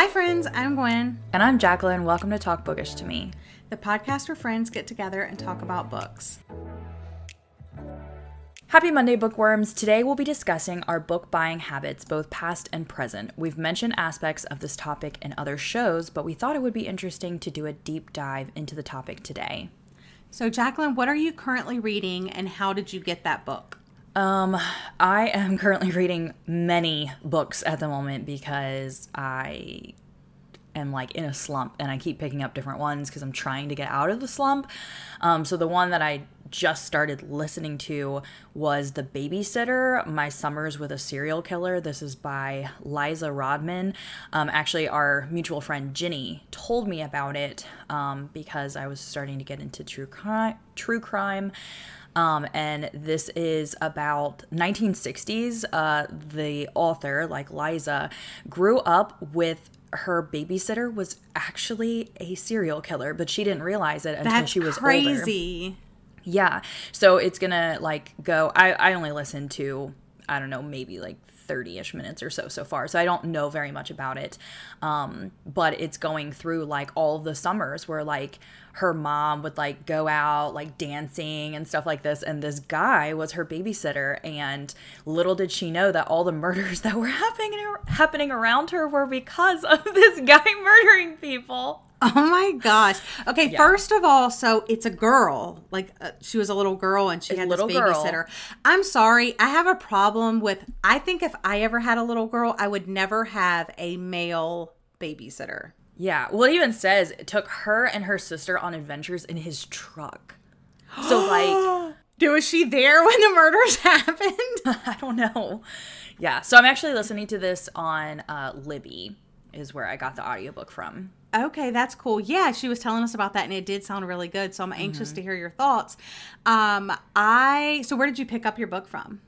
Hi, friends. I'm Gwen, And I'm Jacqueline. Welcome to Talk Bookish to Me. the podcast where friends get together and talk about books. Happy Monday, bookworms. Today we'll be discussing our book buying habits, both past and present. We've mentioned aspects of this topic in other shows, but we thought it would be interesting to do a deep dive into the topic today. So, Jacqueline, what are you currently reading and how did you get that book? Um, I am currently reading many books at the moment because I am like in a slump and I keep picking up different ones because I'm trying to get out of the slump. Um, so the one that I just started listening to was The Babysitter My Summers with a Serial Killer. This is by Liza Rodman. Um, actually, our mutual friend Ginny told me about it um, because I was starting to get into true crime. True crime. Um, and this is about 1960s. Uh, the author, like Liza, grew up with her babysitter was actually a serial killer, but she didn't realize it until That's she was older. crazy. Yeah. So it's gonna like go. I I only listened to I don't know maybe like 30ish minutes or so so far so i don't know very much about it um, but it's going through like all the summers where like her mom would like go out like dancing and stuff like this and this guy was her babysitter and little did she know that all the murders that were happening happening around her were because of this guy murdering people Oh my gosh. Okay, first of all, so it's a girl. Like uh, she was a little girl and she had little this girl. babysitter. I'm sorry. I have a problem with I think if I ever had a little girl, I would never have a male babysitter. Yeah. Well, it even says it took her and her sister on adventures in his truck. So, like, Was she there when the murders happened? I don't know. Yeah. So, I'm actually listening to this on uh, Libby, is where I got the audiobook from. Okay, that's cool. Yeah, she was telling us about that and it did sound really good. So I'm anxious to hear your thoughts. Um I so where did you pick up your book from?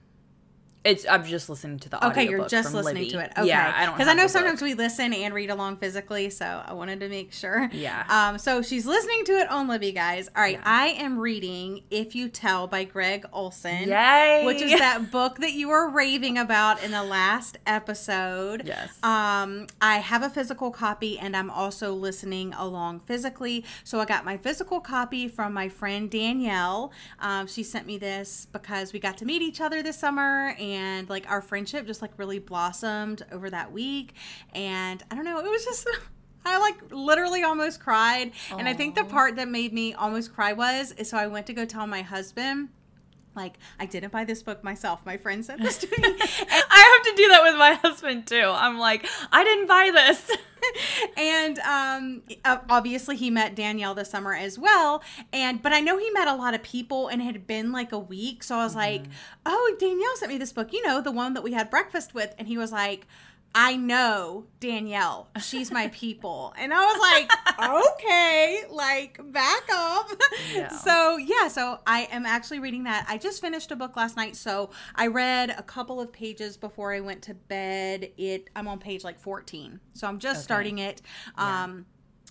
It's I'm just listening to the Okay, you're just listening Libby. to it. Okay. Yeah, I don't Because I know sometimes book. we listen and read along physically, so I wanted to make sure. Yeah. Um, so she's listening to it on Libby, guys. All right, I am reading If You Tell by Gregg Olsen. Yay! Which is that book that you were raving about in the last episode. Yes. Um, I have a physical copy and I'm also listening along physically. So I got my physical copy from my friend Danielle. Um, she sent me this because we got to meet each other this summer and like our friendship just like really blossomed over that week. And I don't know, it was just. I like literally almost cried. And I think the part that made me almost cry was is so I went to go tell my husband like I didn't buy this book myself. My friend sent this to me. And I have to do that with my husband too. I'm like, I didn't buy this. and um, obviously he met Danielle this summer as well. And but I know he met a lot of people, and it had been like a week. So I was like, "Oh, Danielle sent me this book. You know, the one that we had breakfast with." And he was like. I know Danielle. She's my people. And I was like, okay, like back up. Yeah. So, yeah, so I am actually reading that. I just finished a book last night, so I read a couple of pages before I went to bed. It I'm on page like 14. So I'm just starting it. Um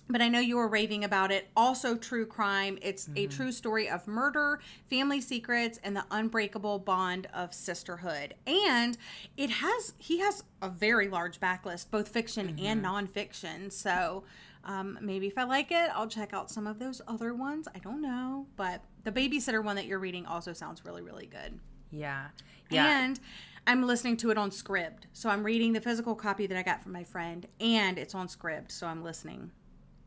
but I know you were raving about it. Also, true crime. It's a true story of murder, family secrets, and the unbreakable bond of sisterhood. And it has, he has a very large backlist, both fiction and nonfiction. So um, maybe if I like it, I'll check out some of those other ones. I don't know. But the babysitter one that you're reading also sounds really, really good. yeah. Yeah. And I'm listening to it on Scribd. So I'm reading the physical copy that I got from my friend, and it's on Scribd. So I'm listening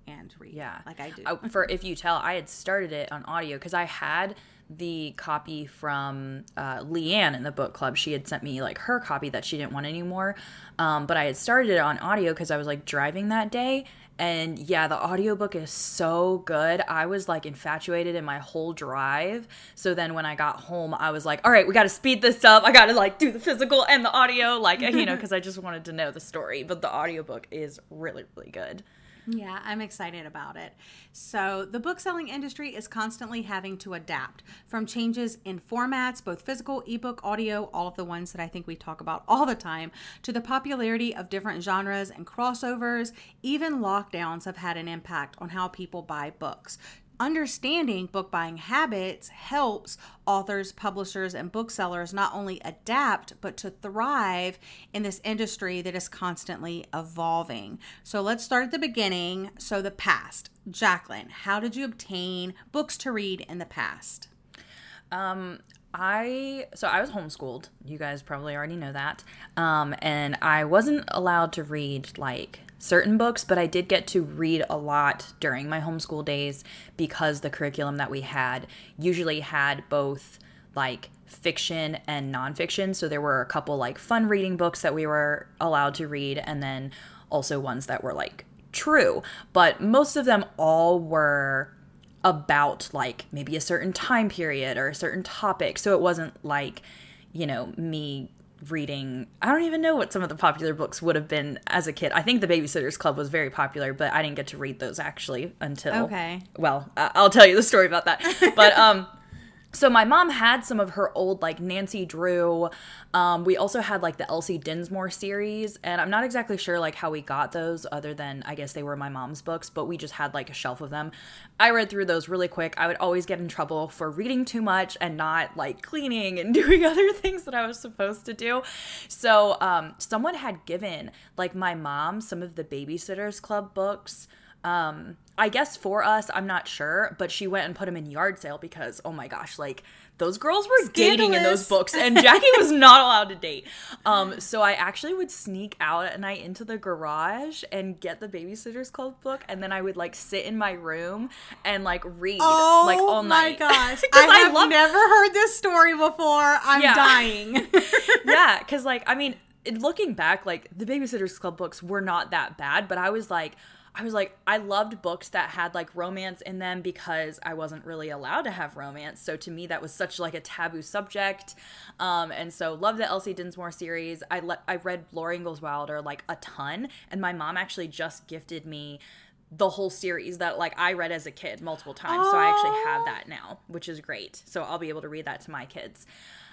and reading. Yeah, Like I do. I- for if you tell, I had started it on audio because I had the copy from uh, Leanne in the book club. She had sent me like her copy that she didn't want anymore, um, but I had started it on audio because I was like driving that day. And yeah, the audiobook is so good. I was like infatuated in my whole drive. So then when I got home, I was like, all right, we got to speed this up. I got to like do the physical and the audio, like, you know, because I just wanted to know the story. But the audiobook is really, really good. Yeah, I'm excited about it. So, the book selling industry is constantly having to adapt from changes in formats, both physical, ebook, audio, all of the ones that I think we talk about all the time, to the popularity of different genres and crossovers. Even lockdowns have had an impact on how people buy books. Understanding book buying habits helps authors, publishers, and booksellers not only adapt, but to thrive in this industry that is constantly evolving. So let's start at the beginning. So, the past. Jacqueline, how did you obtain books to read in the past? Um, I so I was homeschooled. You guys probably already know that. Um, and I wasn't allowed to read like certain books, but I did get to read a lot during my homeschool days because the curriculum that we had usually had both like fiction and nonfiction. So there were a couple like fun reading books that we were allowed to read, and then also ones that were like true. But most of them all were about like maybe a certain time period or a certain topic. So it wasn't like, you know, me reading i don't even know what some of the popular books would have been as a kid. I think the babysitters club was very popular but i didn't get to read those actually until okay. well i'll tell you the story about that. But um so my mom had some of her old like Nancy Drew. Um, we also had like the Elsie Dinsmore series, and I'm not exactly sure like how we got those, other than I guess they were my mom's books, but we just had like a shelf of them. I read through those really quick. I would always get in trouble for reading too much and not like cleaning and doing other things that I was supposed to do. So um, someone had given like my mom some of the Babysitters Club books um i guess for us i'm not sure but she went and put them in yard sale because oh my gosh like those girls were Scandalous. dating in those books and jackie was not allowed to date um so i actually would sneak out at night into the garage and get the babysitters club book and then i would like sit in my room and like read Oh like all night Oh my gosh. I, I have love- never heard this story before. I'm Yeah. dying. yeah, because like I mean, looking back, like the Babysitters Club books were not that bad, but I was like. I was like, I loved books that had like romance in them because I wasn't really allowed to have romance. So to me, that was such like a taboo subject. Um, and so love the Elsie Dinsmore series. I le- I read Laura Ingalls Wilder like a ton, and my mom actually just gifted me the whole series that like I read as a kid multiple times. So I actually have that now, which is great. So I'll be able to read that to my kids.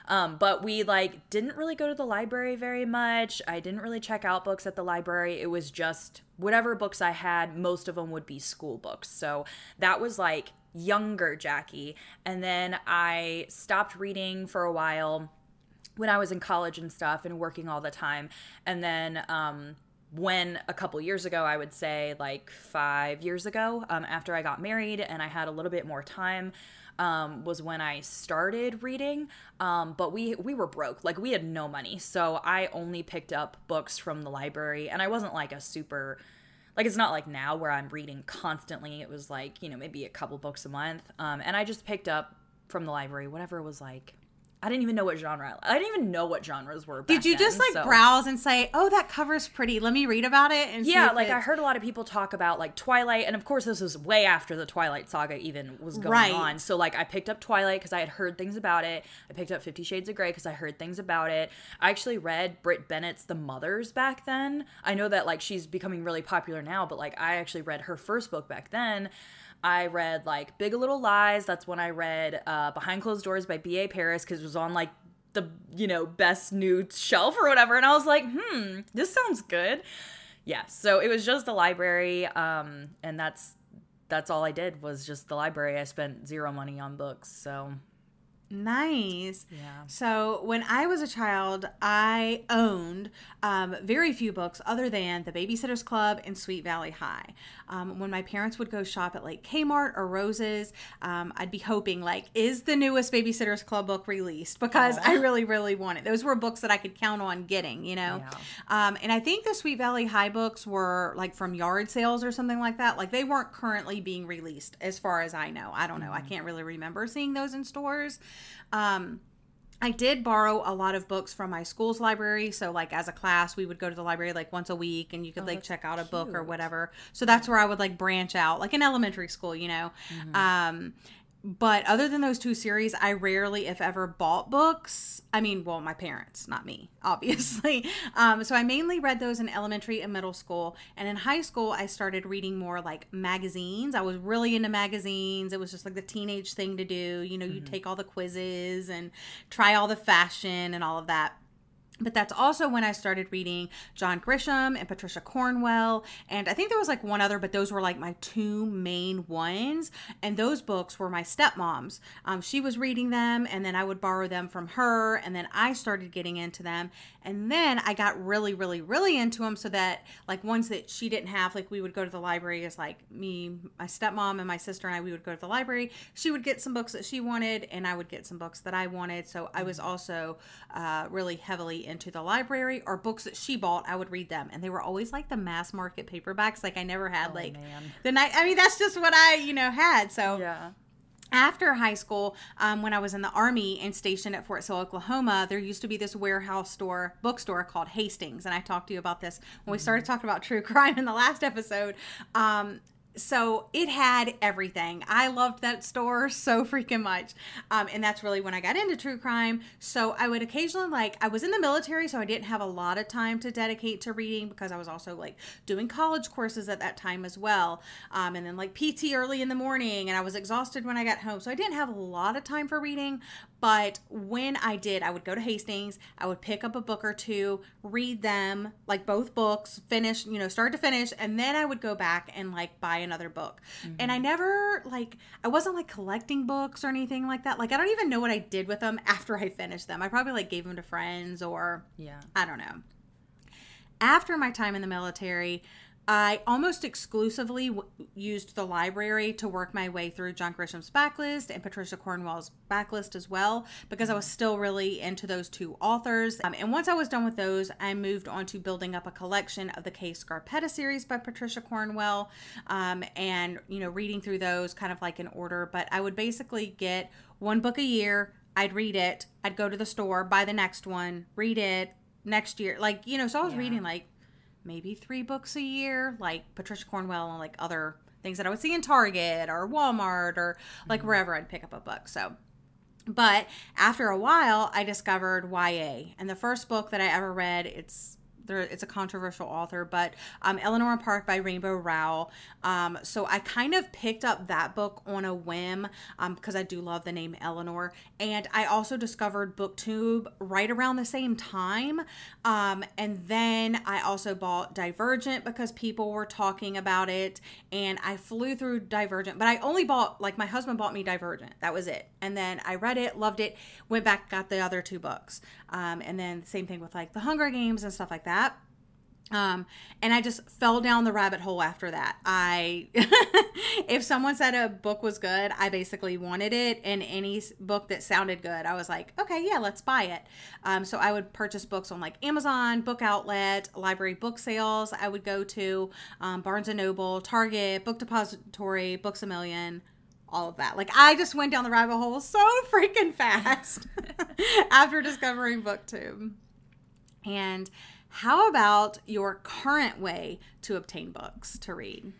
Um, but we like didn't really go to the library very much. I didn't really check out books at the library. It was just whatever books I had, most of them would be school books. So that was like younger Jackie. And then I stopped reading for a while when I was in college and stuff and working all the time. And then um, when a couple years ago, I would say like five years ago, um, after I got married and I had a little bit more time. Um, was when I started reading, um, but we we were broke, like we had no money, so I only picked up books from the library, and I wasn't like a super, like it's not like now where I'm reading constantly. It was like you know maybe a couple books a month, um, and I just picked up from the library whatever was like. I didn't even know what genre. I didn't even know what genres were. Did you just then, like so- browse and say, "Oh, that cover's pretty. Let me read about it." And Yeah, like I heard a lot of people talk about like Twilight, and of course this was way after the Twilight saga even was going Right. on. So like I picked up Twilight because I had heard things about it. I picked up Fifty Shades of Grey because I heard things about it. I actually read Brit Bennett's The Mothers back then. I know that like she's becoming really popular now, but like I actually read her first book back then. I read like Big Little Lies. That's when I read uh, Behind Closed Doors by B.A. Paris because it was on like the you know best new shelf or whatever, and I was like, hmm, this sounds good. Yeah, so it was just the library, um, and that's that's all I did was just the library. I spent zero money on books, so Nice. Yeah. So when I was a child, I owned um, very few books other than The Babysitter's Club and Sweet Valley High. Um, when my parents would go shop at like Kmart or Roses, um, I'd be hoping like, is the newest Babysitter's Club book released? Because I really, really wanted. Those were books that I could count on getting. You know. Yeah. Um, and I think the Sweet Valley High books were like from yard sales or something like that. Like they weren't currently being released, as far as I know. I don't know. I can't really remember seeing those in stores. Um, I did borrow a lot of books from my school's library. So, like, as a class, we would go to the library like once a week and you could like check out a book or whatever. So, that's where I would like branch out, like in elementary school, you know. Um, but other than those two series, I rarely, if ever, bought books. I mean, well, my parents, not me, obviously. Um, so I mainly read those in elementary and middle school. And in high school, I started reading more like magazines. I was really into magazines. It was just like the teenage thing to do. You know, you take all the quizzes and try all the fashion and all of that. But that's also when I started reading John Grisham and Patricia Cornwell. And I think there was like one other, but those were like my two main ones. And those books were my stepmom's. Um, she was reading them, and then I would borrow them from her. And then I started getting into them. And then I got really, really, really into them so that like ones that she didn't have, like we would go to the library as like me, my stepmom, and my sister and I, we would go to the library. She would get some books that she wanted, and I would get some books that I wanted. So I was also uh, really heavily into the library or books that she bought, I would read them. And they were always like the mass market paperbacks. Like I never had Oh, like man. the night. I mean, that's just what I, you know, had. So Yeah. after high school, um, when I was in the army and stationed at Fort Sill, Oklahoma, there used to be this warehouse store, bookstore called Hastings, and I talked to you about this when we started talking about true crime in the last episode. Um, so it had everything. I loved that store so freaking much, um, and that's really when I got into true crime. So I would occasionally like I was in the military, so I didn't have a lot of time to dedicate to reading because I was also like doing college courses at that time as well, um, and then like PT early in the morning, and I was exhausted when I got home, so I didn't have a lot of time for reading. But when I did, I would go to Hastings, I would pick up a book or two, read them, like both books, finish, you know, start to finish, and then I would go back and like buy another book. And I mm-hmm. never like I wasn't like collecting books or anything like that. Like I don't even know what I did with them after I finished them. I probably like gave them to friends or Yeah. I don't know. After my time in the military, I almost exclusively w- used the library to work my way through John Grisham's backlist and Patricia Cornwell's backlist as well, because I was still really into those two authors. Um, and once I was done with those, I moved on to building up a collection of the Kay Scarpetta series by Patricia Cornwell, um, and you know, reading through those kind of like in order. But I would basically get one book a year. I'd read it. I'd go to the store, buy the next one, read it next year. Like you know, so I was Yeah. reading like maybe three books a year, like Patricia Cornwell and like other things that I would see in Target or Walmart or like mm-hmm. wherever I'd pick up a book. So, but after a while, I discovered YA, and the first book that I ever read, it's there, it's a controversial author, but um, Eleanor and Park by Rainbow Rowell. Um, so I kind of picked up that book on a whim um, because I do love the name Eleanor, and I also discovered BookTube right around the same time. Um, and then I also bought Divergent because people were talking about it, and I flew through Divergent, but I only bought like my husband bought me Divergent. That was it, and then I read it, loved it, went back, got the other two books, um, and then same thing with like the Hunger Games and stuff like that. Um, and I just fell down the rabbit hole after that. I, if someone said a book was good, I basically wanted it. And any book that sounded good, I was like, okay, yeah, let's buy it. Um, so I would purchase books on like Amazon, Book Outlet, library book sales. I would go to um, Barnes and Noble, Target, Book Depository, Books a Million all of that. Like I just went down the rabbit hole so freaking fast after discovering BookTube. And how about your current way to obtain books to read?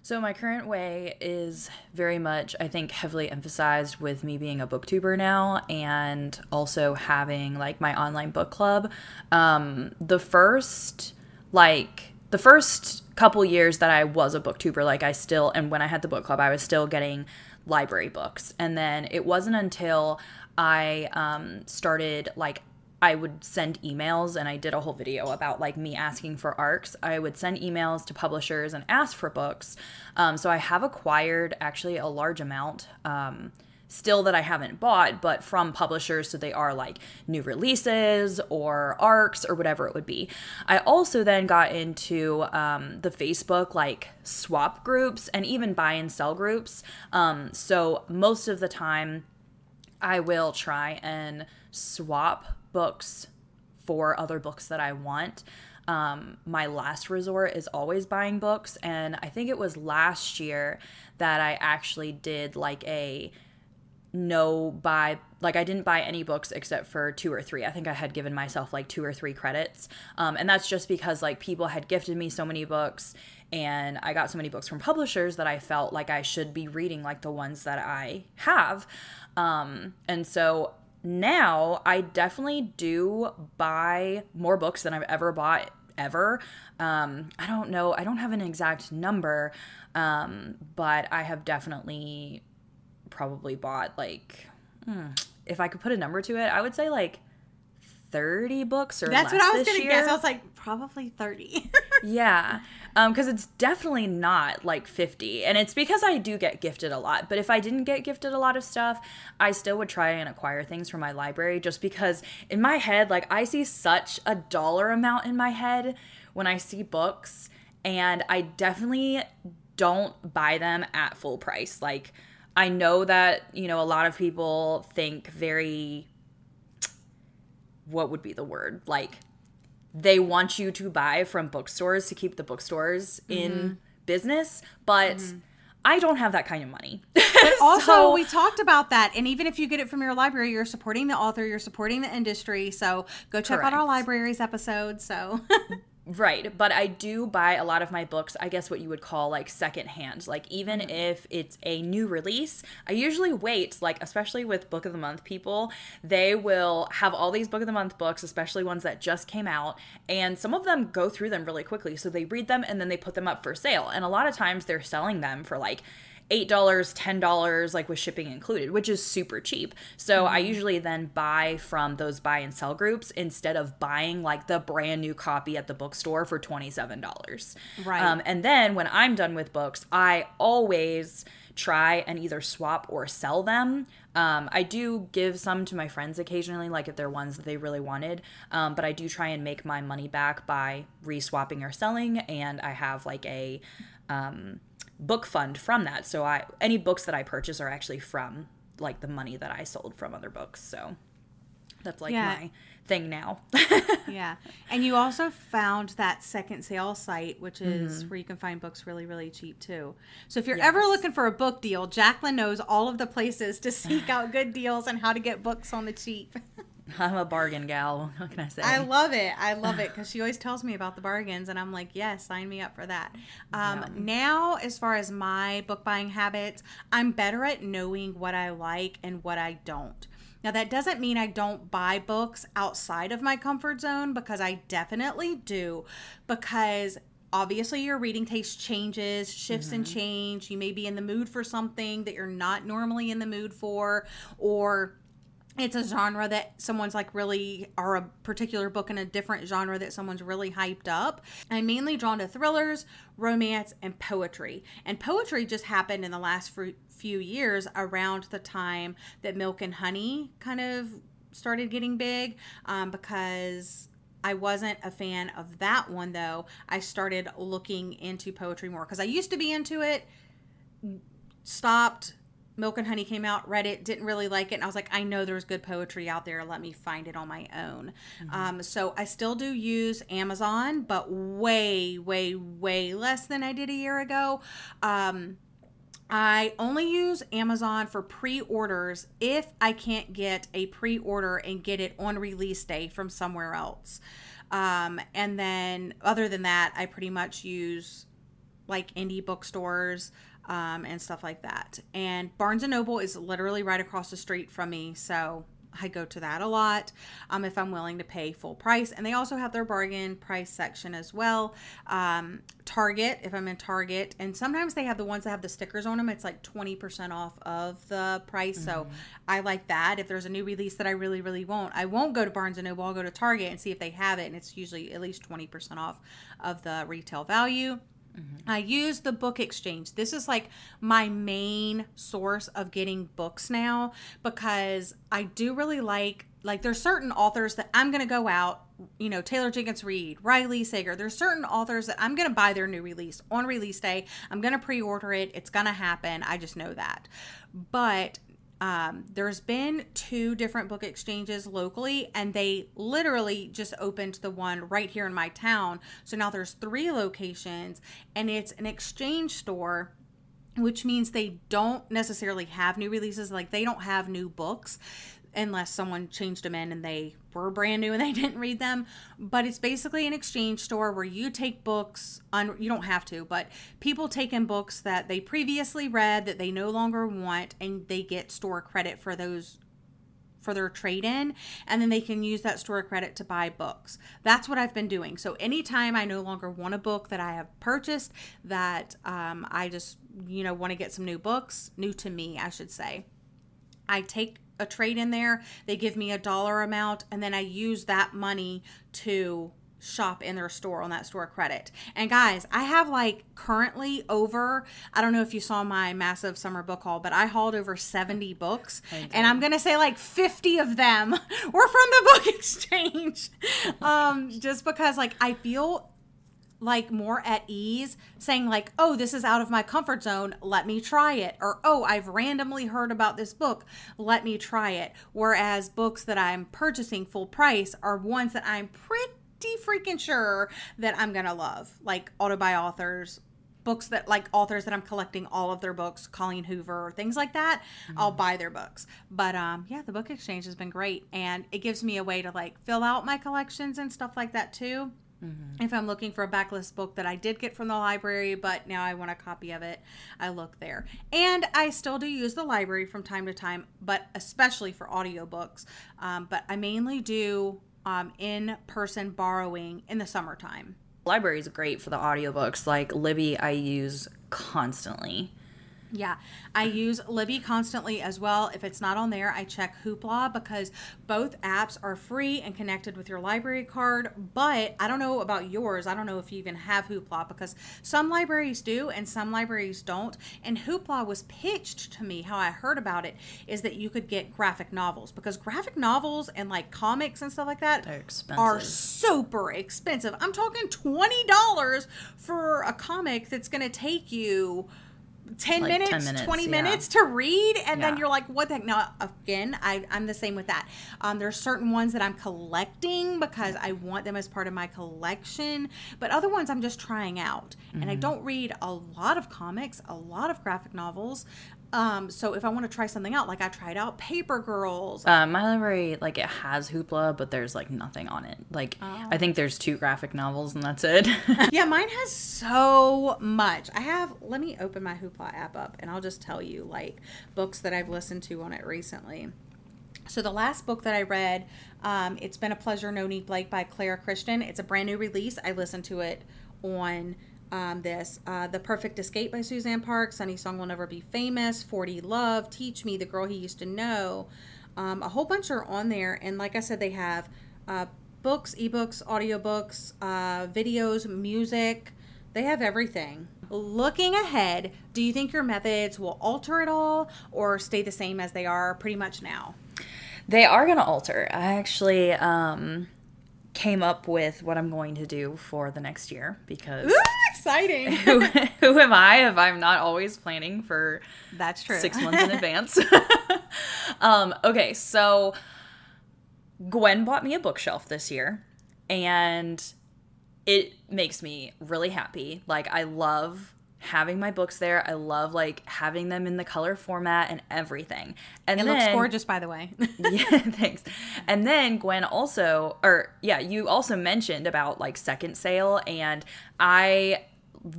So my current way is very much, I think, heavily emphasized with me being a booktuber now and also having like my online book club. Um, the first like the first couple years that I was a booktuber, like I still and when I had the book club, I was still getting library books. And then it wasn't until I um, started like I would send emails and I did a whole video about like me asking for ARCs. I would send emails to publishers and ask for books. Um, so I have acquired actually a large amount. Um, still that I haven't bought, but from publishers, so they are like new releases or arcs or whatever it would be. I also then got into um, the Facebook like swap groups and even buy and sell groups. Um, so most of the time, I will try and swap books for other books that I want. Um, my last resort is always buying books, and I think it was last year that I actually did like a no buy like i didn't buy any books except for two or three. I think i had given myself like two or three credits. Um, and that's just because like people had gifted me so many books and i got so many books from publishers that i felt like i should be reading like the ones that i have. Um, and so now i definitely do buy more books than i've ever bought ever um, i don't know i don't have an exact number um, but i have definitely probably bought like hmm, if I could put a number to it, I would say like 30 books or That's less what I was this gonna year. guess. I was like, probably thirty. Yeah. Um, because it's definitely not like 50. And it's because I do get gifted a lot. But if I didn't get gifted a lot of stuff, I still would try and acquire things from my library just because in my head, like I see such a dollar amount in my head when I see books. And I definitely don't buy them at full price. Like, I know that, you know, a lot of people think very, what would be the word? Like, they want you to buy from bookstores to keep the bookstores in mm-hmm. business, but mm-hmm. I don't have that kind of money. also, So- we talked about that, and even if you get it from your library, you're supporting the author, you're supporting the industry. So go check out our libraries episode. So Right, but I do buy a lot of my books, I guess what you would call like secondhand. Like even mm-hmm. if it's a new release, I usually wait, like especially with book of the month people, they will have all these book of the month books, especially ones that just came out, and some of them go through them really quickly. So they read them and then they put them up for sale. And a lot of times they're selling them for like eight dollars, ten dollars, like with shipping included, which is super cheap. So I usually then buy from those buy and sell groups instead of buying like the brand new copy at the bookstore for twenty seven dollars. Right. Um, and then when I'm done with books, I always try and either swap or sell them. Um, I do give some to my friends occasionally, like if they're ones that they really wanted. Um, but I do try and make my money back by reswapping or selling. And I have like a um, book fund from that. So I any books that I purchase are actually from like the money that I sold from other books. So that's like Yeah. my thing now. yeah, and you also found that second sale site, which is Mm-hmm. where you can find books really, really cheap too. So if you're ever looking for a book deal, Jacqueline knows all of the places to seek out good deals and how to get books on the cheap. I'm a bargain gal. What can I say? I love it. I love it because she always tells me about the bargains, and I'm like, yes, sign me up for that. Um, Now, as far as my book buying habits, I'm better at knowing what I like and what I don't. Now, that doesn't mean I don't buy books outside of my comfort zone because I definitely do. Because obviously, your reading taste changes, shifts and change. You may be in the mood for something that you're not normally in the mood for, or it's a genre that someone's like really or a particular book in a different genre that someone's really hyped up i'm mainly drawn to thrillers romance and poetry and poetry just happened in the last few years around the time that milk and honey kind of started getting big um, because I wasn't a fan of that one though. I started looking into poetry more because I used to be into it, stopped. Milk and Honey came out, read it, didn't really like it, and I was like, I know there's good poetry out there. Let me find it on my own. Um, so I still do use Amazon, but way, way, way less than I did a year ago. Um, I only use Amazon for pre orders if I can't get a pre order and get it on release day from somewhere else. Um, and then, other than that, I pretty much use like indie bookstores um, and stuff like that. And Barnes and Noble is literally right across the street from me, so I go to that a lot um, if I'm willing to pay full price. And they also have their bargain price section as well. Um, Target, if I'm in Target, and sometimes they have the ones that have the stickers on them. It's like 20% off of the price. So I like that. If there's a new release that I really, really want, I won't go to Barnes and Noble. I'll go to Target and see if they have it. And it's usually at least 20% off of the retail value. Mm-hmm. I use the book exchange. This is like my main source of getting books now because I do really like like there's certain authors that I'm going to go out, you know, Taylor Jenkins Reid, Riley Sager. There's certain authors that I'm going to buy their new release on release day. I'm going to pre-order it. It's going to happen. I just know that. But um, there's been two different book exchanges locally and they literally just opened the one right here in my town. So now there's three locations and it's an exchange store which means they don't necessarily have new releases. Like they don't have new books unless someone changed them in and they were brand new and they didn't read them but it's basically an exchange store where you take books on you don't have to but people take in books that they previously read that they no longer want and they get store credit for those for their trade in and then they can use that store credit to buy books. That's what I've been doing. So anytime I no longer want a book that I have purchased that um, I just you know want to get some new books, new to me, I should say. I take a trade in there, they give me a dollar amount, and then I use that money to shop in their store on that store credit. And guys, I have like currently over, I don't know if you saw my massive summer book haul, but I hauled over 70 books. And I'm going to say like 50 of them were from the book exchange. um, just because like I feel like more at ease saying like oh this is out of my comfort zone let me try it or oh i've randomly heard about this book let me try it. Whereas books that i'm purchasing full price are ones that i'm pretty freaking sure that i'm gonna love like autobi authors books that like authors that i'm collecting all of their books colleen hoover things like that mm-hmm. i'll buy their books. But um yeah the book exchange has been great and it gives me a way to like fill out my collections and stuff like that too Mm-hmm. If I'm looking for a backlist book that I did get from the library, but now I want a copy of it, I look there. And I still do use the library from time to time, but especially for audiobooks. Um, but I mainly do um, in person borrowing in the summertime. Library is great for the audiobooks. Like Libby, I use constantly. Yeah, I use Libby constantly as well. If it's not on there, I check Hoopla because both apps are free and connected with your library card. But I don't know about yours. I don't know if you even have Hoopla because some libraries do and some libraries don't. And Hoopla was pitched to me. How I heard about it is that you could get graphic novels because graphic novels and like comics and stuff like that are super expensive. I'm talking $20 for a comic that's going to take you 10, like minutes, 10 minutes, 20 yeah. minutes to read and yeah. then you're like what the heck now again I, i'm the same with that um, there are certain ones that i'm collecting because i want them as part of my collection but other ones i'm just trying out mm-hmm. and i mm-hmm. don't read a lot of comics a lot of graphic novels um, so if I want to try something out, like I tried out Paper Girls. Uh, my library, like it has Hoopla, but there's like nothing on it. Like oh. I think there's two graphic novels and that's it. yeah, mine has so much. I have. Let me open my Hoopla app up, and I'll just tell you like books that I've listened to on it recently. So the last book that I read, um, it's been a pleasure, Noni Blake by Clara Christian. It's a brand new release. I listened to it on um, this uh, The Perfect Escape by Suzanne Park, Sunny Song Will Never Be Famous, 40 Love, Teach Me, The Girl He Used to Know. Um, a whole bunch are on there. And like I said, they have uh, books, ebooks, audiobooks, uh, videos, music. They have everything. Looking ahead, do you think your methods will alter at all or stay the same as they are pretty much now? They are going to alter. I actually um, came up with what I'm going to do for the next year because Ooh, exciting. who, who am I if I'm not always planning for that's true six months in advance? um, okay, so Gwen bought me a bookshelf this year, and it makes me really happy. Like I love having my books there. I love like having them in the color format and everything. And it then, looks gorgeous, by the way. yeah, thanks. And then Gwen also, or yeah, you also mentioned about like second sale, and I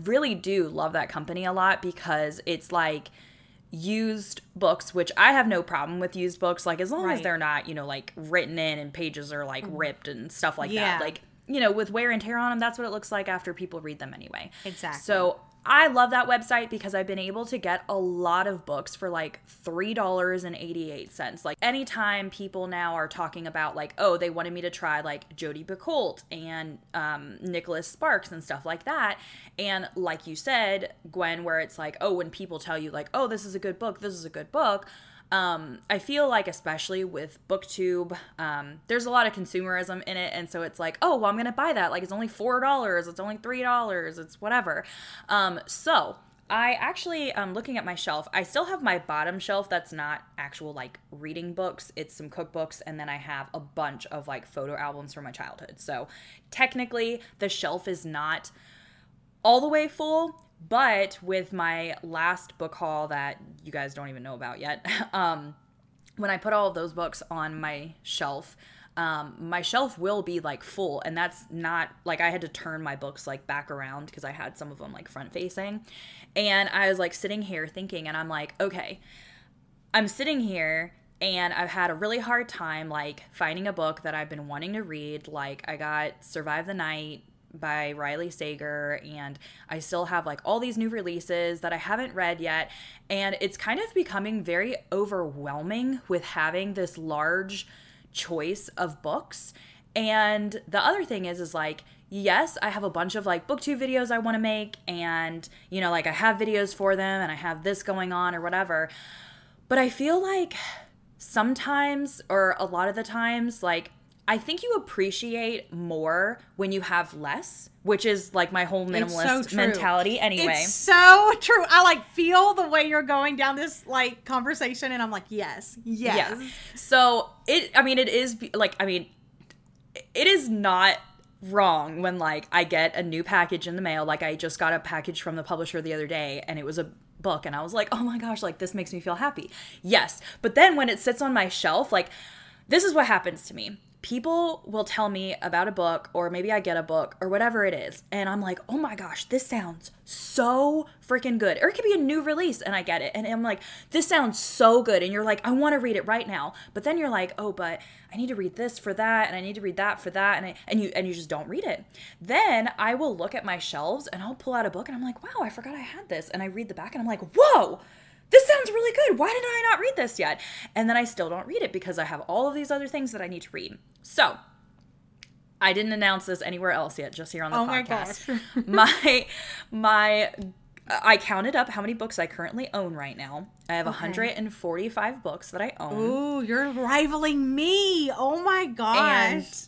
really do love that company a lot because it's like used books which i have no problem with used books like as long right. as they're not you know like written in and pages are like mm-hmm. ripped and stuff like yeah. that like you know with wear and tear on them that's what it looks like after people read them anyway exactly so I love that website because I've been able to get a lot of books for like $3.88. Like anytime people now are talking about like, oh, they wanted me to try like Jodi Picoult and um, Nicholas Sparks and stuff like that. And like you said, Gwen, where it's like, oh, when people tell you like, oh, this is a good book, this is a good book um, I feel like, especially with BookTube, um, there's a lot of consumerism in it. And so it's like, oh, well, I'm going to buy that. Like, it's only $4, it's only $3, it's whatever. Um, so I actually, um, looking at my shelf, I still have my bottom shelf that's not actual like reading books. It's some cookbooks, and then I have a bunch of like photo albums from my childhood. So technically, the shelf is not all the way full, but with my last book haul that you guys don't even know about yet, um, when I put all of those books on my shelf, um, my shelf will be like full, and that's not like I had to turn my books like back around because I had some of them like front facing, and I was like sitting here thinking, and I'm like, okay, I'm sitting here and I've had a really hard time like finding a book that I've been wanting to read. Like I got Survive the Night by Riley Sager, and I still have like all these new releases that I haven't read yet. And it's kind of becoming very overwhelming with having this large choice of books. And the other thing is, is like, yes, I have a bunch of like booktube videos I want to make, and you know, like I have videos for them, and I have this going on or whatever. But I feel like sometimes, or a lot of the times, like I think you appreciate more when you have less, which is like my whole minimalist so mentality anyway. It's so true. I like feel the way you're going down this like conversation and I'm like, yes. Yes. Yeah. So, it I mean it is like I mean it is not wrong when like I get a new package in the mail. Like I just got a package from the publisher the other day and it was a book and I was like, "Oh my gosh, like this makes me feel happy." Yes. But then when it sits on my shelf, like this is what happens to me people will tell me about a book or maybe I get a book or whatever it is and I'm like, "Oh my gosh, this sounds so freaking good." Or it could be a new release and I get it and I'm like, "This sounds so good." And you're like, "I want to read it right now." But then you're like, "Oh, but I need to read this for that and I need to read that for that." And I, and you and you just don't read it. Then I will look at my shelves and I'll pull out a book and I'm like, "Wow, I forgot I had this." And I read the back and I'm like, "Whoa!" This sounds really good. Why did I not read this yet? And then I still don't read it because I have all of these other things that I need to read. So, I didn't announce this anywhere else yet, just here on the oh podcast. My, my my I counted up how many books I currently own right now. I have okay. 145 books that I own. Ooh, you're rivaling me. Oh my gosh. And,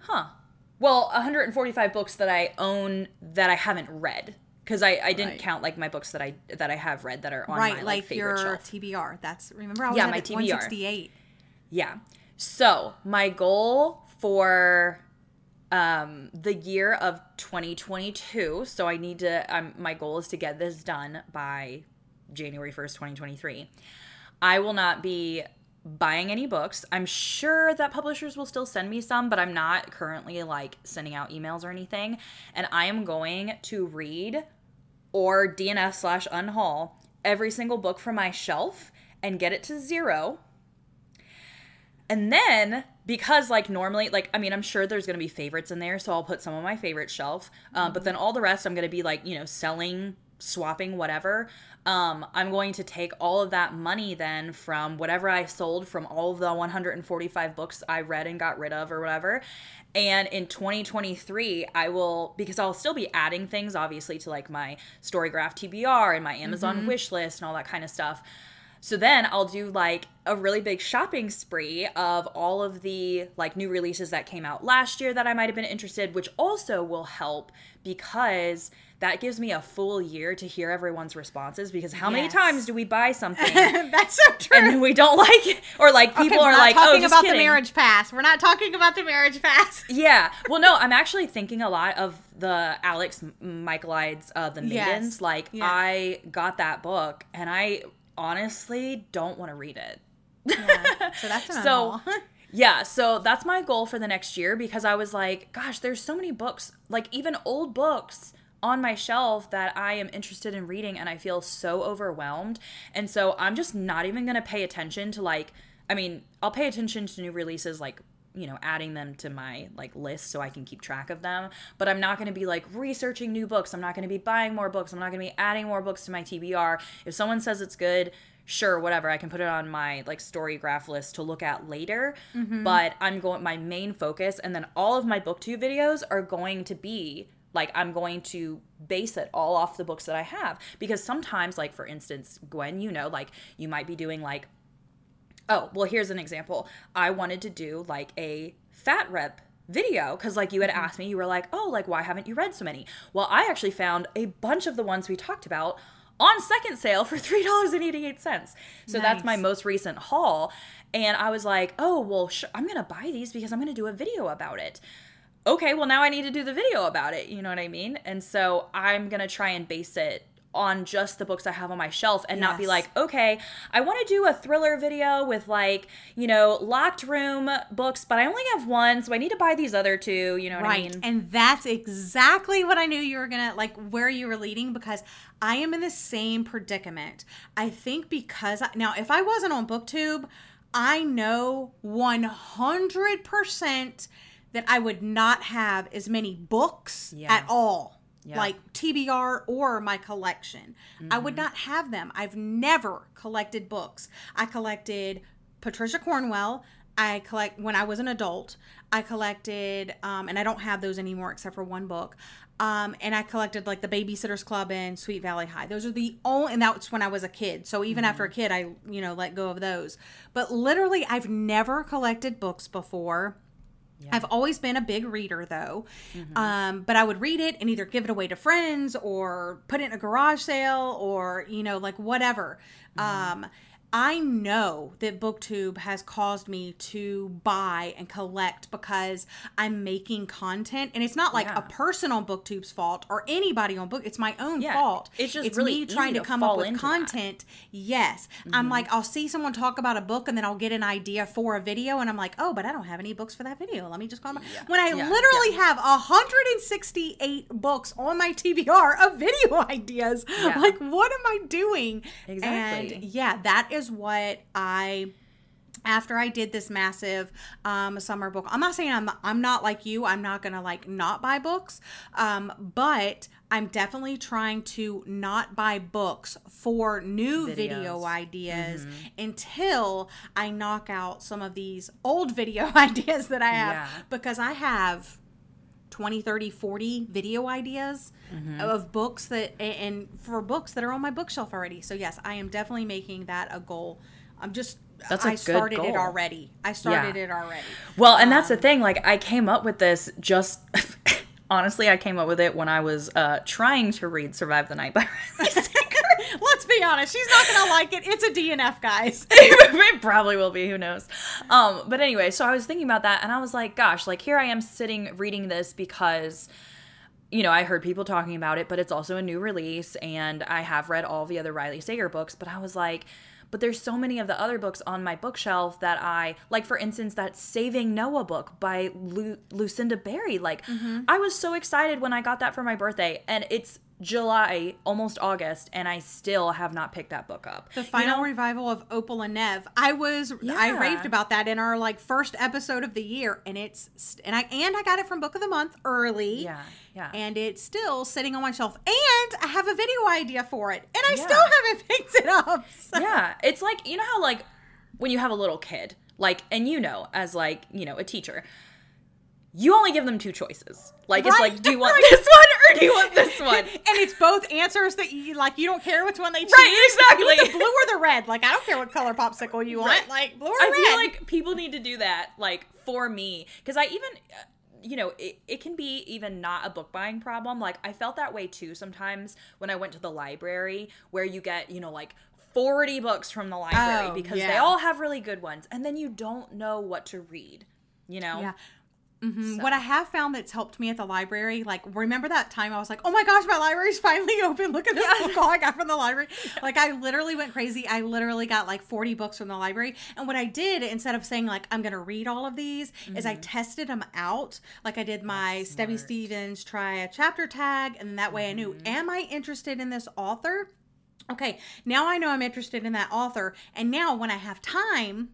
huh. Well, 145 books that I own that I haven't read because I, I didn't right. count like my books that I that I have read that are on right, my like, like favorite your shelf. TBR. That's remember I was yeah, my TBR. 168. Yeah. So my goal for um the year of 2022 so i need to um, my goal is to get this done by january 1st 2023 i will not be buying any books i'm sure that publishers will still send me some but i'm not currently like sending out emails or anything and i am going to read or DNF slash unhaul every single book from my shelf and get it to zero. And then, because like normally, like, I mean, I'm sure there's gonna be favorites in there, so I'll put some on my favorite shelf. Um, but then all the rest, I'm gonna be like, you know, selling, swapping, whatever. Um, I'm going to take all of that money then from whatever I sold from all of the 145 books I read and got rid of or whatever, and in 2023, I will, because I'll still be adding things, obviously, to like my Storygraph TBR and my Amazon mm-hmm. wish list and all that kind of stuff. So then I'll do like a really big shopping spree of all of the like new releases that came out last year that I might have been interested, which also will help because that gives me a full year to hear everyone's responses because how yes. many times do we buy something that's so true and we don't like it or like people okay, are like oh, talking oh, about kidding. the marriage pact we're not talking about the marriage pact yeah well no i'm actually thinking a lot of the alex michaelides uh the maidens yes. like yeah. i got that book and i honestly don't want to read it yeah. so that's an so yeah, so that's my goal for the next year because I was like, gosh, there's so many books, like even old books on my shelf that I am interested in reading and I feel so overwhelmed. And so I'm just not even going to pay attention to like I mean, I'll pay attention to new releases like you know adding them to my like list so i can keep track of them. But i'm not going to be like researching new books. I'm not going to be buying more books. I'm not going to be adding more books to my tbr if someone says it's good sure whatever. I can put it on my like story graph list to look at later. Mm-hmm. but i'm going my main focus and then all of my booktube videos are going to be like i'm going to base it all off the books that i have. Because sometimes like for instance gwen you know like you might be doing like oh well here's an example. I wanted to do like a fat rep video because like you had mm-hmm. asked me you were like oh like why haven't you read so many? Well i actually found a bunch of the ones we talked about on second sale for $3.88 so nice. that's my most recent haul. And i was like oh well sh- i'm gonna buy these because i'm gonna do a video about it okay, well, now I need to do the video about it. You know what I mean? And so I'm going to try and base it on just the books I have on my shelf and yes. not be like, okay, I want to do a thriller video with like, you know, locked room books, but I only have one, so I need to buy these other two, you know what right. I mean? And that's exactly what I knew you were going to like where you were leading because I am in the same predicament. I think because I, now if I wasn't on booktube, I know 100% that I would not have as many books Yeah. at all. Yeah. Like TBR or my collection. I would Mm-hmm. not have them. I've never collected books. I collected Patricia Cornwell. I collect when I was an adult. I collected, um, and I don't have those anymore except for one book. Um, and I collected like the Babysitters Club and Sweet Valley High. Those are the only, and that's when I was a kid. So even after a kid, I you know let go of those. But literally, I've never collected books before. I've always been a big reader though. Um, but I would read it and either give it away to friends or put it in a garage sale or, you know, like whatever. Um, I know that BookTube has caused me to buy and collect because I'm making content, and it's not like Yeah. a person on BookTube's fault or anybody on Book. It's my own Yeah, fault. it's just it's really me trying to come up with into that. content. Yes, I'm mm-hmm. like I'll see someone talk about a book, and then I'll get an idea for a video, and I'm like, oh, but I don't have any books for that video. Let me just go. My-" When I Yeah, literally have 168 books on my TBR of video ideas, Yeah. like what am I doing? Exactly. And yeah, that is what I after I did this massive um, summer book, I'm not saying I'm I'm not like you. I'm not gonna like not buy books, um, but I'm definitely trying to not buy books for new video ideas Mm-hmm. until I knock out some of these old video ideas that I have Yeah. because I have 20 30 40 video ideas Mm-hmm. of books that and for books that are on my bookshelf already so yes i am definitely making that a goal i'm just That's a i good started it goal. already i started Yeah. it already Well, and that's the Um, thing. Like, I came up with this just. Honestly, I came up with it when I was uh, trying to read Survive the Night by. let's be honest she's not gonna like it it's a dnf guys it probably will be, who knows. Um, but anyway, so I was thinking about that and I was like, gosh, like here I am sitting reading this because you know, I heard people talking about it, but it's also a new release and I have read all the other Riley Sager books, but I was like, but there's so many of the other books on my bookshelf that I like for instance that Saving Noah book by Lu- Lucinda Berry. Like I was so excited when I got that for my birthday and it's July, almost August, and I still have not picked that book up. the You final know? revival of opal and nev i was i raved about that in our like first episode of the year and it's st- and i and i got it from book of the month early Yeah, yeah. and it's still sitting on my shelf and i have a video idea for it and i Yeah. still haven't picked it up so- yeah it's like you know how like when you have a little kid like and you know as like you know a teacher you only give them two choices like it's like do you want right. this one or do you want this one and it's both answers that you like. You don't care which one they choose. Right, exactly. The blue or the red. Like I don't care what color popsicle you want. Right. Like blue or i red. I feel like people need to do that like for me because i even uh, you know it, it can be even not a book buying problem like i felt that way too sometimes when i went to the library where you get you know like 40 books from the library Oh, because they all have really good ones and then you don't know what to read you know Yeah. Mhm. What I have found that's helped me at the library, like remember that time I was like, "Oh my gosh, my library's finally open! Look at this book all I got from the library!" Like I literally went crazy. I literally got like forty books from the library, and what I did instead of saying like I'm gonna read all of these, is I tested them out. Like I did my Chevy smart. Stevens try a chapter tag, and that way I knew, am I interested in this author? Okay, now I know I'm interested in that author, and now when I have time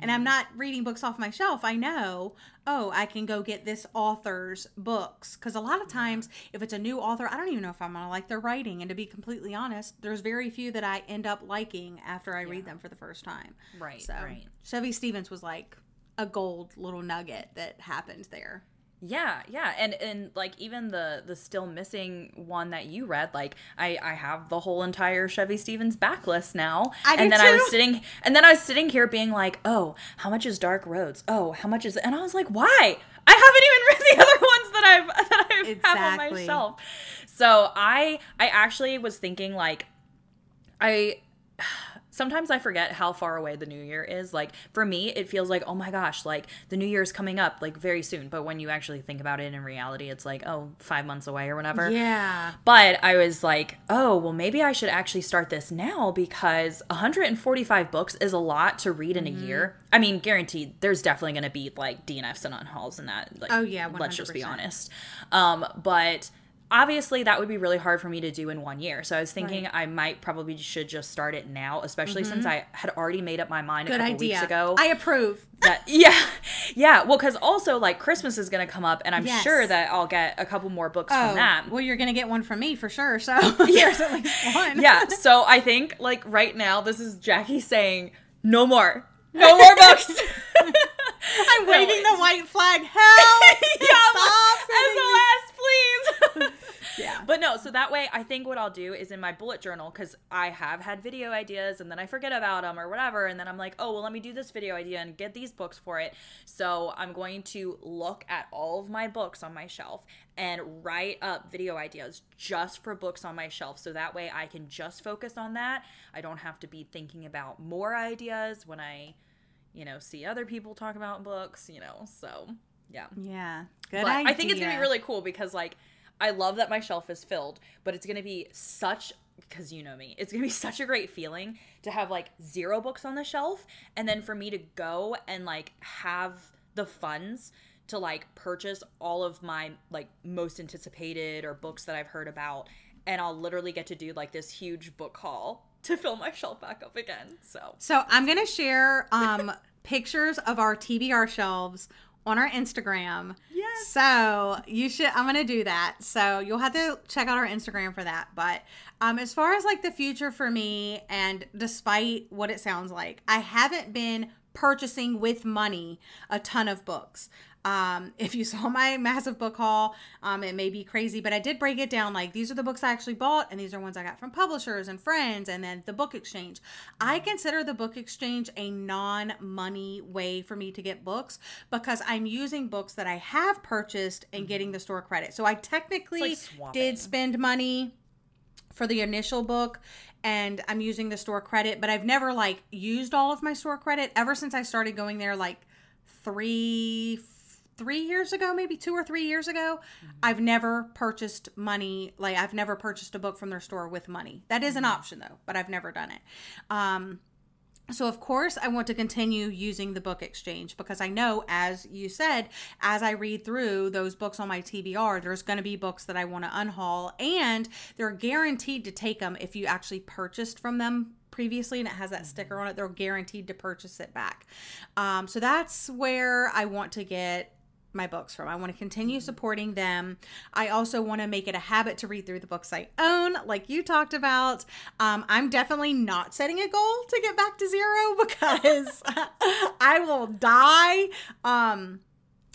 and I'm not reading books off my shelf, I know, oh, I can go get this author's books. Because a lot of times, if it's a new author, I don't even know if I'm going to like their writing. And to be completely honest, there's very few that I end up liking after I read them for the first time. Right, So, right. Chevy Stevens was like a gold little nugget that happened there. Yeah, yeah, and and like even the the still missing one that you read, like I I have the whole entire Chevy Stevens backlist now, I and then I was sitting and then I was sitting here being like, oh, how much is Dark Roads? Oh, how much is? And I was like, why? I haven't even read the other ones that I've that I have on my Exactly. shelf. So I I actually was thinking like I sometimes I forget how far away the new year is. Like for me, it feels like, oh my gosh, like the new year is coming up like very soon. But when you actually think about it in reality, it's like, oh, five months away or whatever. Yeah. But I was like, oh, well, maybe I should actually start this now because 145 books is a lot to read in Mm-hmm. a year. I mean, guaranteed, there's definitely going to be like DNFs and unhauls and that. Like, Oh, yeah, let's just be honest. Um, but obviously that would be really hard for me to do in one year. So I was thinking right. I might probably should just start it now, especially mm-hmm. since I had already made up my mind Good a couple idea. weeks ago. I approve. That yeah, yeah. Well, because also like Christmas is gonna come up, and I'm yes. sure that I'll get a couple more books oh, from that. Well, you're gonna get one from me for sure. So there's at least one. yeah. So I think like right now, this is Jackie saying no more, no more books. I'm waving no, the white flag. Help! yeah, SOS, please. yeah. But no, so that way I think what I'll do is in my bullet journal cuz I have had video ideas and then I forget about them or whatever and then I'm like, "Oh, well let me do this video idea and get these books for it." So, I'm going to look at all of my books on my shelf and write up video ideas just for books on my shelf so that way I can just focus on that. I don't have to be thinking about more ideas when I you know, see other people talk about books, you know. So, yeah. Yeah. Good but idea. I think it's going to be really cool because like I love that my shelf is filled, but it's going to be such because you know me, it's gonna be such a great feeling to have like zero books on the shelf, and then for me to go and like have the funds to like purchase all of my like most anticipated or books that I've heard about, and I'll literally get to do like this huge book haul to fill my shelf back up again. So, so I'm gonna share um pictures of our TBR shelves on our Instagram. Yes. So you should. I'm gonna do that. So you'll have to check out our Instagram for that. But um, as far as like the future for me, and despite what it sounds like, I haven't been purchasing with money a ton of books. Um, if you saw my massive book haul, um, it may be crazy, but I did break it down like these are the books I actually bought, and these are ones I got from publishers and friends, and then the book exchange. I consider the book exchange a non money way for me to get books because I'm using books that I have purchased and getting the store credit. So I technically like did spend money for the initial book and I'm using the store credit, but I've never like used all of my store credit ever since I started going there like three, three years ago, maybe two or three years ago, mm-hmm. I've never purchased money. Like I've never purchased a book from their store with money. That is an mm-hmm. option though, but I've never done it. Um, so of course I want to continue using the book exchange because I know as you said as I read through those books on my TBR there's going to be books that I want to unhaul and they're guaranteed to take them if you actually purchased from them previously and it has that mm-hmm. sticker on it they're guaranteed to purchase it back um, so that's where i want to get my books from. I want to continue mm-hmm. supporting them. I also want to make it a habit to read through the books I own, like you talked about. Um, I'm definitely not setting a goal to get back to zero because I will die. Um,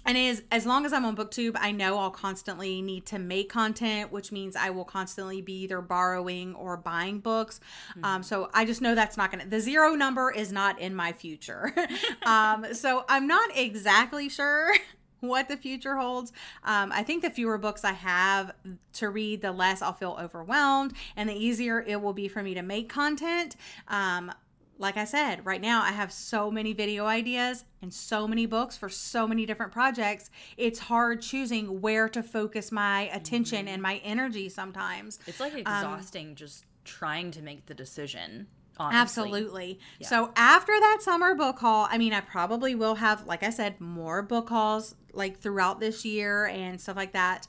and as as long as I'm on booktube, I know I'll constantly need to make content, which means I will constantly be either borrowing or buying books. Mm-hmm. Um, so I just know that's not gonna the zero number is not in my future. um, so I'm not exactly sure what the future holds. Um, I think the fewer books I have to read, the less I'll feel overwhelmed and the easier it will be for me to make content. Um, like I said, right now I have so many video ideas and so many books for so many different projects. It's hard choosing where to focus my attention mm-hmm. and my energy sometimes. It's like um, exhausting um, just trying to make the decision. Honestly. Absolutely. Yeah. So after that summer book haul, I mean, I probably will have, like I said, more book hauls like throughout this year and stuff like that.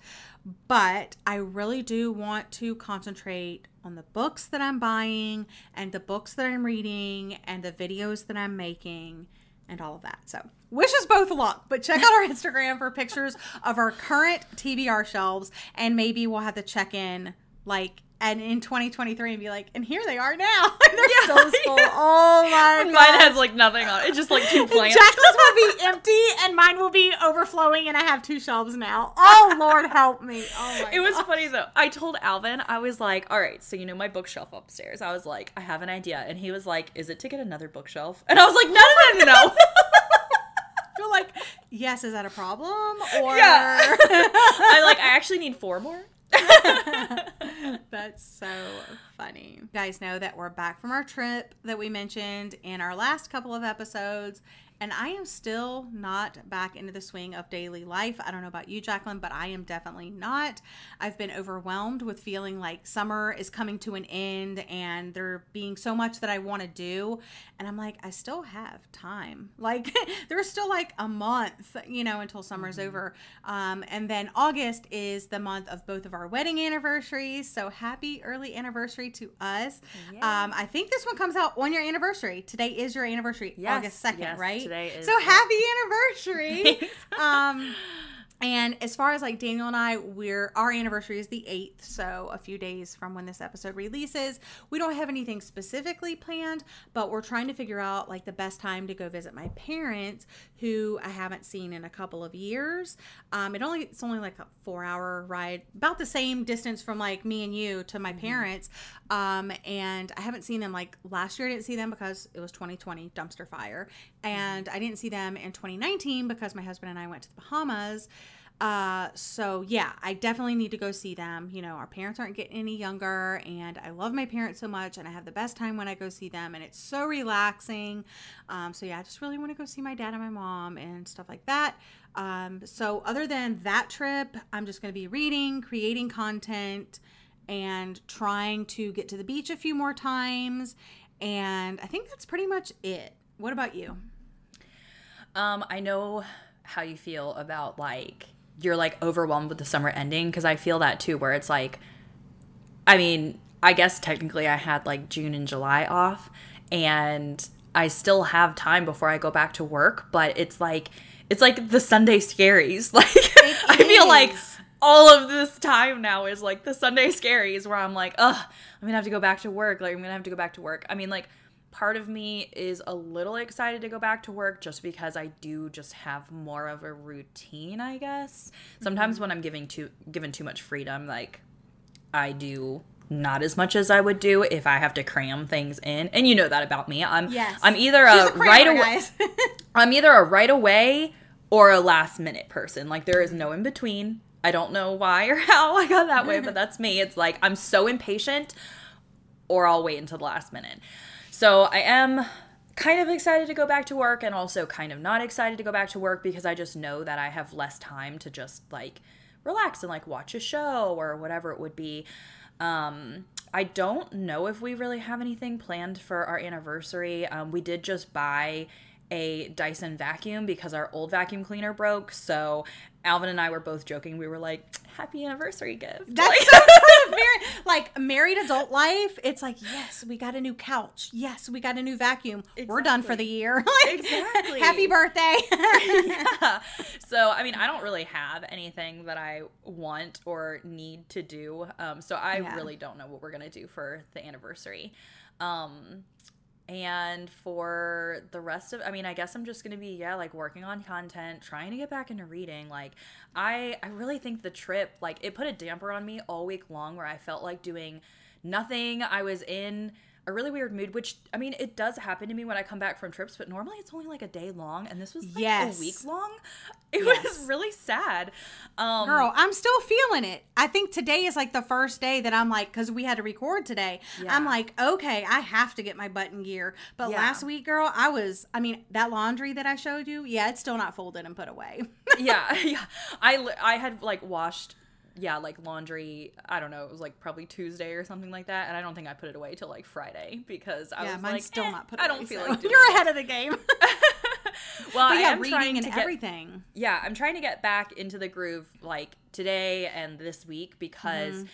But I really do want to concentrate on the books that I'm buying and the books that I'm reading and the videos that I'm making and all of that. So, wish us both luck, but check out our Instagram for pictures of our current TBR shelves and maybe we'll have to check in like and in 2023 and be like, and here they are now. they're yeah, still full. Yeah. Oh my god. Mine has like nothing on it. It's just like two plants. Jacqueline's will be empty and mine will be overflowing and I have two shelves now. Oh Lord help me. Oh my It was funny though. I told Alvin, I was like, all right, so you know my bookshelf upstairs. I was like, I have an idea. And he was like, is it to get another bookshelf? And I was like, no, no, no, no, no. You're like, yes, is that a problem? Or yeah. I like I actually need four more. That's so funny. You guys know that we're back from our trip that we mentioned in our last couple of episodes. And I am still not back into the swing of daily life. I don't know about you, Jacqueline, but I am definitely not. I've been overwhelmed with feeling like summer is coming to an end and there being so much that I want to do. And I'm like, I still have time. Like, there's still like a month, you know, until summer's mm-hmm. over. Um, and then August is the month of both of our wedding anniversaries. So happy early anniversary to us. Yeah. Um, I think this one comes out on your anniversary. Today is your anniversary, yes, August 2nd, yes, right? Today is. So happy anniversary. um, and as far as like Daniel and I, we're our anniversary is the 8th, so a few days from when this episode releases. We don't have anything specifically planned, but we're trying to figure out like the best time to go visit my parents who I haven't seen in a couple of years. Um it only it's only like a 4-hour ride, about the same distance from like me and you to my mm-hmm. parents. Um and I haven't seen them like last year I didn't see them because it was 2020 dumpster fire, and I didn't see them in 2019 because my husband and I went to the Bahamas. Uh, so yeah, I definitely need to go see them. You know, our parents aren't getting any younger, and I love my parents so much, and I have the best time when I go see them, and it's so relaxing. Um, so yeah, I just really want to go see my dad and my mom and stuff like that. Um, so other than that trip, I'm just going to be reading, creating content, and trying to get to the beach a few more times. And I think that's pretty much it. What about you? Um, I know how you feel about like you're like overwhelmed with the summer ending because I feel that too, where it's like, I mean, I guess technically I had like June and July off, and I still have time before I go back to work, but it's like it's like the Sunday scaries. Like I feel like all of this time now is like the Sunday scaries where I'm like, ugh, I'm gonna have to go back to work. Like I'm gonna have to go back to work. I mean, like part of me is a little excited to go back to work just because I do just have more of a routine, I guess. Sometimes mm-hmm. when I'm giving too given too much freedom, like I do not as much as I would do if I have to cram things in. And you know that about me. I'm yes. I'm either a, a right away I'm either a right away or a last minute person. Like there is no in between. I don't know why or how I got that way, but that's me. It's like I'm so impatient or I'll wait until the last minute. So I am kind of excited to go back to work and also kind of not excited to go back to work because I just know that I have less time to just like relax and like watch a show or whatever it would be. Um, I don't know if we really have anything planned for our anniversary. Um, we did just buy a Dyson vacuum because our old vacuum cleaner broke. So Alvin and I were both joking. We were like, "Happy anniversary gift!" That's like, so of married, like married adult life. It's like, yes, we got a new couch. Yes, we got a new vacuum. Exactly. We're done for the year. like, exactly. Happy birthday. yeah. So I mean, I don't really have anything that I want or need to do. Um, so I yeah. really don't know what we're gonna do for the anniversary. Um, and for the rest of i mean i guess i'm just gonna be yeah like working on content trying to get back into reading. Like i i really think the trip like it put a damper on me all week long where i felt like doing nothing. I was in a really weird mood, which I mean, it does happen to me when I come back from trips, but normally it's only like a day long, and this was like yes. a week long. It yes. was really sad. Um, Girl, I'm still feeling it. I think today is like the first day that I'm like, because we had to record today. Yeah. I'm like, okay, I have to get my button gear. But yeah. last week, girl, I was, I mean, that laundry that I showed you, yeah, it's still not folded and put away. yeah, yeah. I I had like washed yeah, like laundry. I don't know. It was like probably Tuesday or something like that, and I don't think I put it away till like Friday because I yeah, was like, still eh, not put. I don't feel so. like you're ahead of the game. well, but yeah, I am reading and get, everything. Yeah, I'm trying to get back into the groove like today and this week because mm-hmm.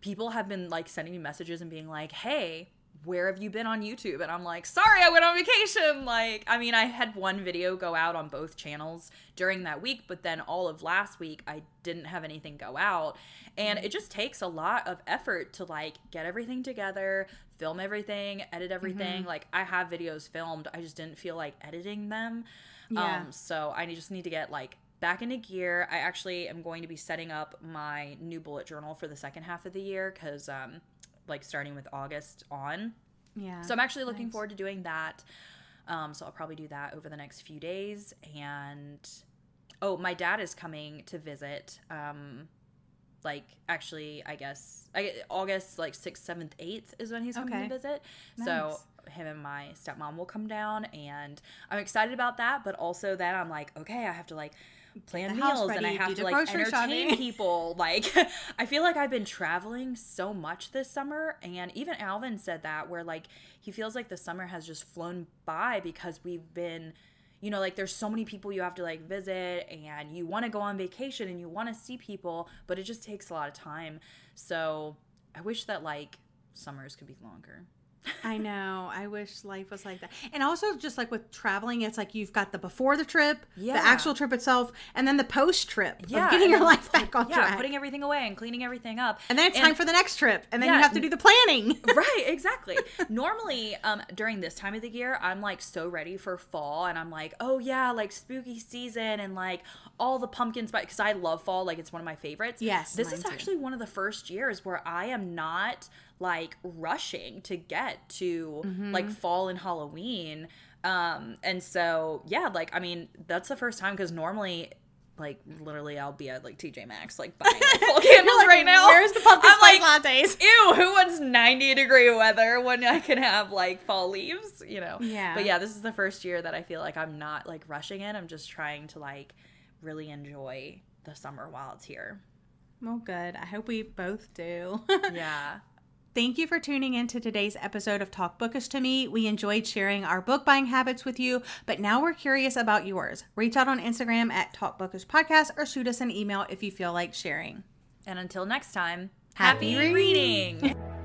people have been like sending me messages and being like, "Hey, where have you been on YouTube? And I'm like, sorry, I went on vacation. Like, I mean, I had one video go out on both channels during that week, but then all of last week, I didn't have anything go out. And it just takes a lot of effort to like get everything together, film everything, edit everything. Mm-hmm. Like, I have videos filmed, I just didn't feel like editing them. Yeah. Um, so I just need to get like back into gear. I actually am going to be setting up my new bullet journal for the second half of the year because, um, like starting with August on. Yeah. So I'm actually looking nice. forward to doing that. Um, so I'll probably do that over the next few days. And oh, my dad is coming to visit um, like actually I guess I, August like sixth, seventh, eighth is when he's coming Okay. to visit. So him and my stepmom will come down, and I'm excited about that. But also then I'm like, okay, I have to like plan meals and I have to like entertain shopping. people. Like I feel like I've been traveling so much this summer, and even Alvin said that where like he feels like the summer has just flown by because we've been you know like there's so many people you have to like visit and you want to go on vacation and you want to see people but it just takes a lot of time so i wish that like summers could be longer I know. I wish life was like that. And also, just like with traveling, it's like you've got the before the trip, Yeah. the actual trip itself, and then the post trip yeah getting and your life back on yeah track. putting everything away and cleaning everything up and then it's time for the next trip, and then Yeah, you have to do the planning. right exactly normally um during this time of the year i'm like so ready for fall and i'm like oh yeah like spooky season and like all the pumpkins. because i love fall like it's one of my favorites Yes, this is too. actually one of the first years where i am not like rushing to get to Mm-hmm. like fall and halloween um and so yeah like i mean that's the first time because normally like literally I'll be at like TJ Maxx like buying fall candles like, right now. "Where's the pumpkin spice like, lattes?" Ew, who wants 90 degree weather when I can have like fall leaves, you know? Yeah. But yeah, this is the first year that I feel like I'm not like rushing it. I'm just trying to like really enjoy the summer while it's here. well, good. I hope we both do. Yeah. Thank you for tuning in to today's episode of Talk Bookish to Me. We enjoyed sharing our book buying habits with you, but now we're curious about yours. Reach out on Instagram at Talk Bookish Podcast or shoot us an email if you feel like sharing. And until next time, Happy happy reading. reading.